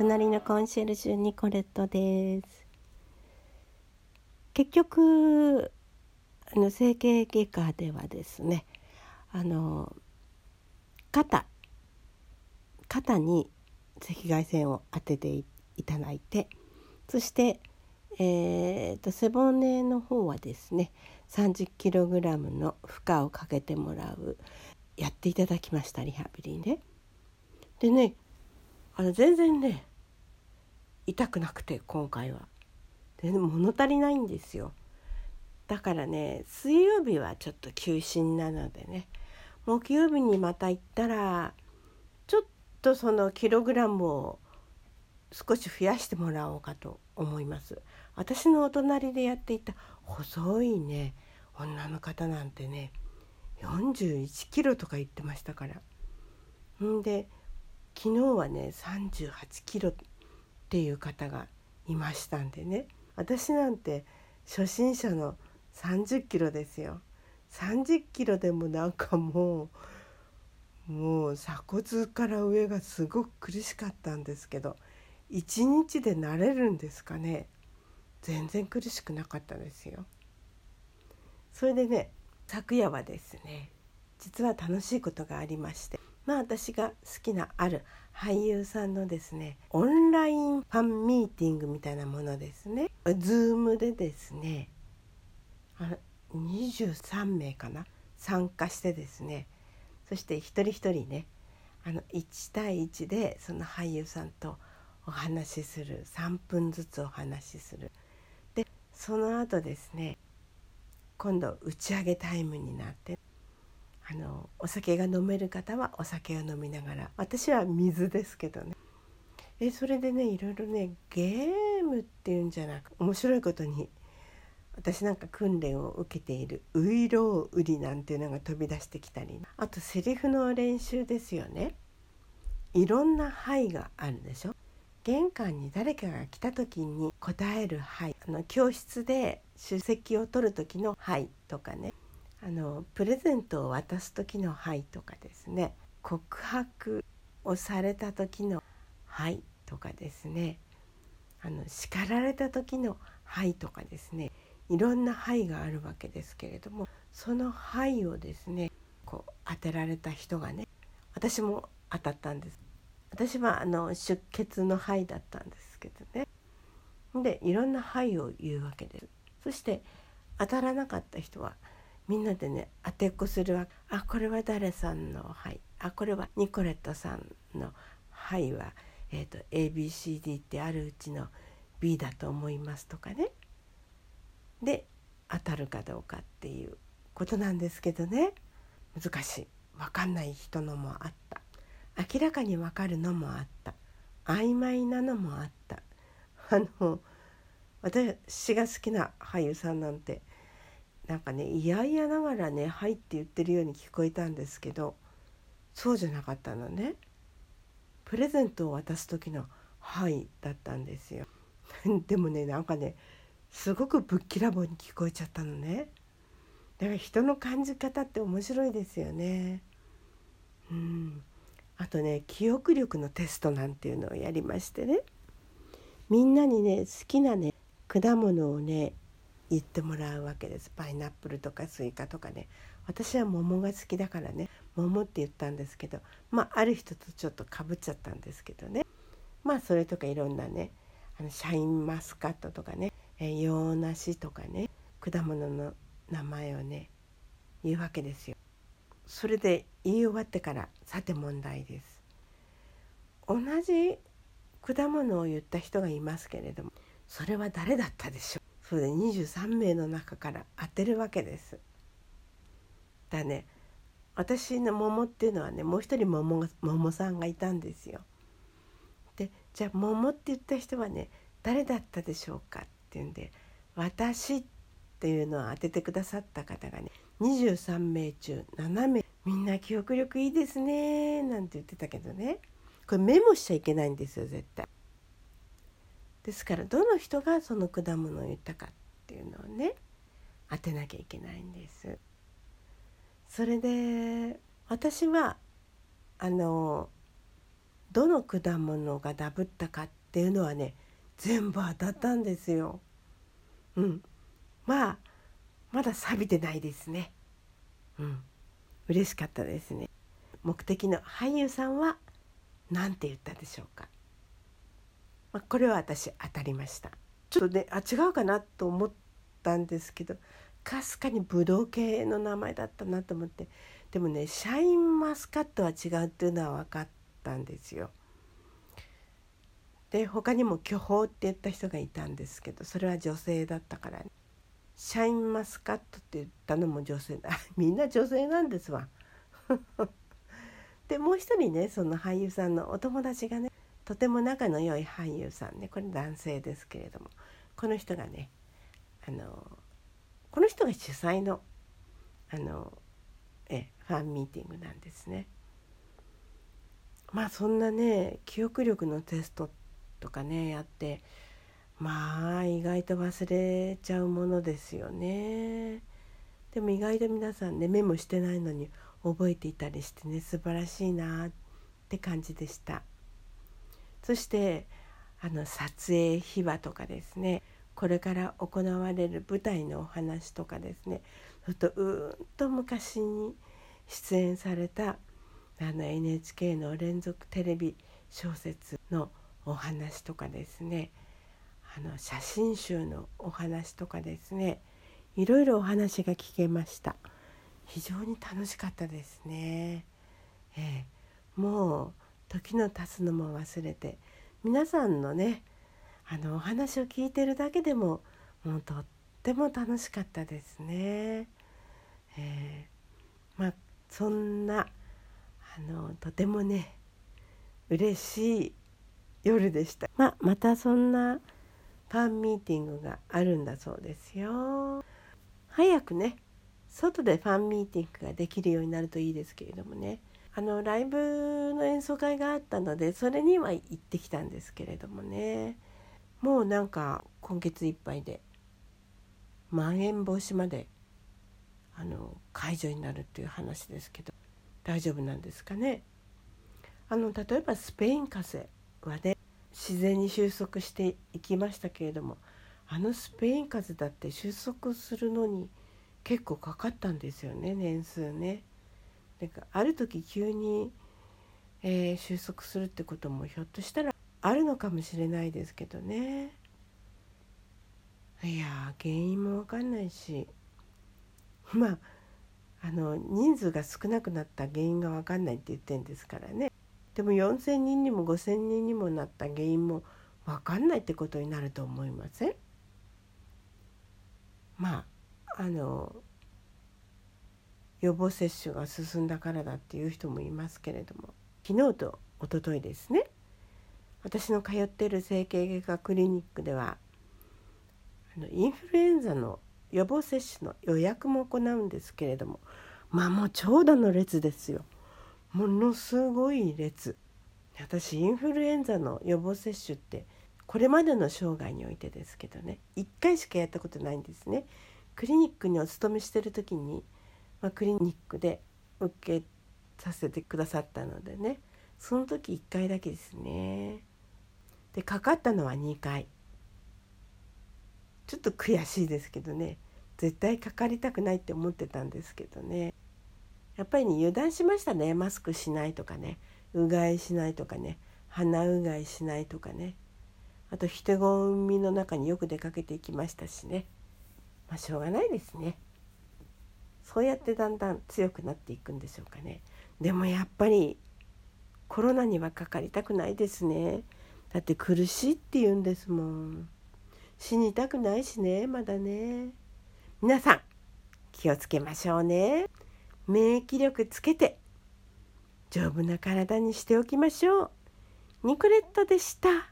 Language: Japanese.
隣のコンシェルジュニコレットです結局あの整形外科ではですねあの肩肩に赤外線を当てていただいてそして、えーと、背骨の方はですね 30kg の負荷をかけてもらうやっていただきましたリハビリね。でねあの全然ね痛くなくて今回は。で物足りないんですよ。だからね水曜日はちょっと休診なのでね木曜日にまた行ったらちょっとそのキログラムを少し増やしてもらおうかと思います私のお隣でやっていた細いね女の方なんてね41キロとか言ってましたからんで昨日はね38キロっていう方がいましたんでね。私なんて初心者の30キロですよ。30キロでもなんかもうもう鎖骨から上がすごく苦しかったんですけど1日で慣れるんですかね。全然苦しくなかったですよ。それでね昨夜はですね実は楽しいことがありましてまあ私が好きなある俳優さんのですねオンラインファンミーティングみたいなものですね。Zoom でですねあ23名かな？参加してですね。そして一人一人ねあの1対1でその俳優さんとお話しする。3分ずつお話しする。でその後ですね今度打ち上げタイムになってあのお酒が飲める方はお酒を飲みながら私は水ですけどね。えそれでねいろいろねゲームっていうんじゃなく面白いことに私なんか訓練を受けている「ういろう売り」なんていうのが飛び出してきたりあとセリフの練習ですよね。いろんな「はい」があるでしょ。玄関に誰かが来た時に答える「はい」あの教室で出席を取る時の「はい」とかね。あのプレゼントを渡す時の「はい」とかですね。告白をされた時の「はい」とかですね。あの叱られた時の「はい」とかですね。いろんな「はい」があるわけですけれどもその「はい」をですねこう当てられた人がね私も当たったんです。私はあの出血の「はい」だったんですけどね。でいろんな「はい」を言うわけです。そして当たらなかった人はみんなでね当てっこするわあこれは誰さんの「はい」あこれはニコレットさんの「はい」は、えーと、ABCD ってあるうちの B だと思いますとかね。で当たるかどうかっていうことなんですけどね。難しい。分かんない人のもあった。明らかに分かるのもあった。曖昧なのもあった。あの私が好きな俳優さんなんてなんかね嫌々ながらね「はい」って言ってるように聞こえたんですけどそうじゃなかったのね。プレゼントを渡す時の「はい」だったんですよ。でもねなんかねすごくぶっきらぼうに聞こえちゃったのね。だから人の感じ方って面白いですよね。うん。あとね記憶力のテストなんていうのをやりましてね。みんなにね好きなね果物をね言ってもらうわけです。パイナップルとかスイカとかね。私は桃が好きだからね。桃って言ったんですけどまあある人とちょっとかぶっちゃったんですけどね。まあそれとかいろんなねあのシャインマスカットとかね。え洋梨とかね。果物の名前をね言うわけですよ。それで言い終わってからさて問題です。同じ果物を言った人がいますけれどもそれは誰だったでしょう？それで23名の中から当てるわけです。だね私の桃っていうのはねもう一人桃桃さんがいたんですよ。でじゃあ桃って言った人はね誰だったでしょうかっていうんで「私」っていうのを当ててくださった方がね23名中7名みんな記憶力いいですねなんて言ってたけどねこれメモしちゃいけないんですよ絶対。ですからどの人がその果物を言ったかっていうのをね当てなきゃいけないんです。それで私はあのどの果物がダブったかっていうのはね全部当たったんですよ。うん、まあまだ錆びてないですね。うん、嬉しかったですね。目的の俳優さんは何て言ったでしょうか。まあ、これは私当たりました。ちょっとねあ違うかなと思ったんですけどかすかにブドウ系の名前だったなと思ってでもねシャインマスカットは違うっていうのは分かったんですよ。で他にも巨峰って言った人がいたんですけどそれは女性だったから、ね、シャインマスカットって言ったのも女性 だみんな女性なんですわ。でもう一人ねその俳優さんのお友達がねとても仲の良い俳優さんねこれ男性ですけれどもこの人がねあのこの人が主催のあのえファンミーティングなんですね。まあそんなね記憶力のテストとかねやってまあ意外と忘れちゃうものですよね。でも意外と皆さんねメモしてないのに覚えていたりしてね素晴らしいなって感じでした。そしてあの撮影秘話とかですね。これから行われる舞台のお話とかですね。ちょっとうんと昔に出演されたあの NHK の連続テレビ小説のお話とかですね。あの写真集のお話とかですね。いろいろお話が聞けました。非常に楽しかったですね、えー、もう時の経つのも忘れて皆さんのねあのお話を聞いてるだけでももうとっても楽しかったですね。えー、まあそんなあのとてもね嬉しい夜でした。まあ、またそんなファンミーティングがあるんだそうですよ。早くね外でファンミーティングができるようになるといいですけれどもねあのライブの演奏会があったのでそれには行ってきたんですけれどもねもうなんか今月いっぱいでまん延防止まであの解除になるっていう話ですけど大丈夫なんですかねあの例えばスペイン風邪はね自然に収束していきましたけれどもあのスペイン風邪だって収束するのに結構かかったんですよね年数ね。である時急に、えー、収束するってこともひょっとしたらあるのかもしれないですけどね。いや原因も分かんないし。まああの人数が少なくなった原因が分かんないって言ってんですからね。でも4,000人にも5,000人にもなった原因も分かんないってことになると思いません？まああの予防接種が進んだからだっていう人もいますけれども。昨日と一昨日ですね。私の通っている整形外科クリニックではあのインフルエンザの予防接種の予約も行うんですけれどもまあもう長蛇の列ですよ。ものすごい列。私インフルエンザの予防接種ってこれまでの生涯においてですけどね1回しかやったことないんですね。クリニックにお勤めしてる時に、まあ、クリニックで受けさせてくださったのでね。その時1回だけですね。でかかったのは2回。ちょっと悔しいですけどね。絶対かかりたくないって思ってたんですけどね。やっぱり、ね、油断しましたね。マスクしないとかね。うがいしないとかね。鼻うがいしないとかね。あと人混みの中によく出かけていきましたしね。まあしょうがないですね。そうやってだんだん強くなっていくんでしょうかね。でもやっぱりコロナにはかかりたくないですね。だって苦しいって言うんですもん。死にたくないしねまだね。皆さん気をつけましょうね。免疫力つけて丈夫な体にしておきましょう。ニコレットでした。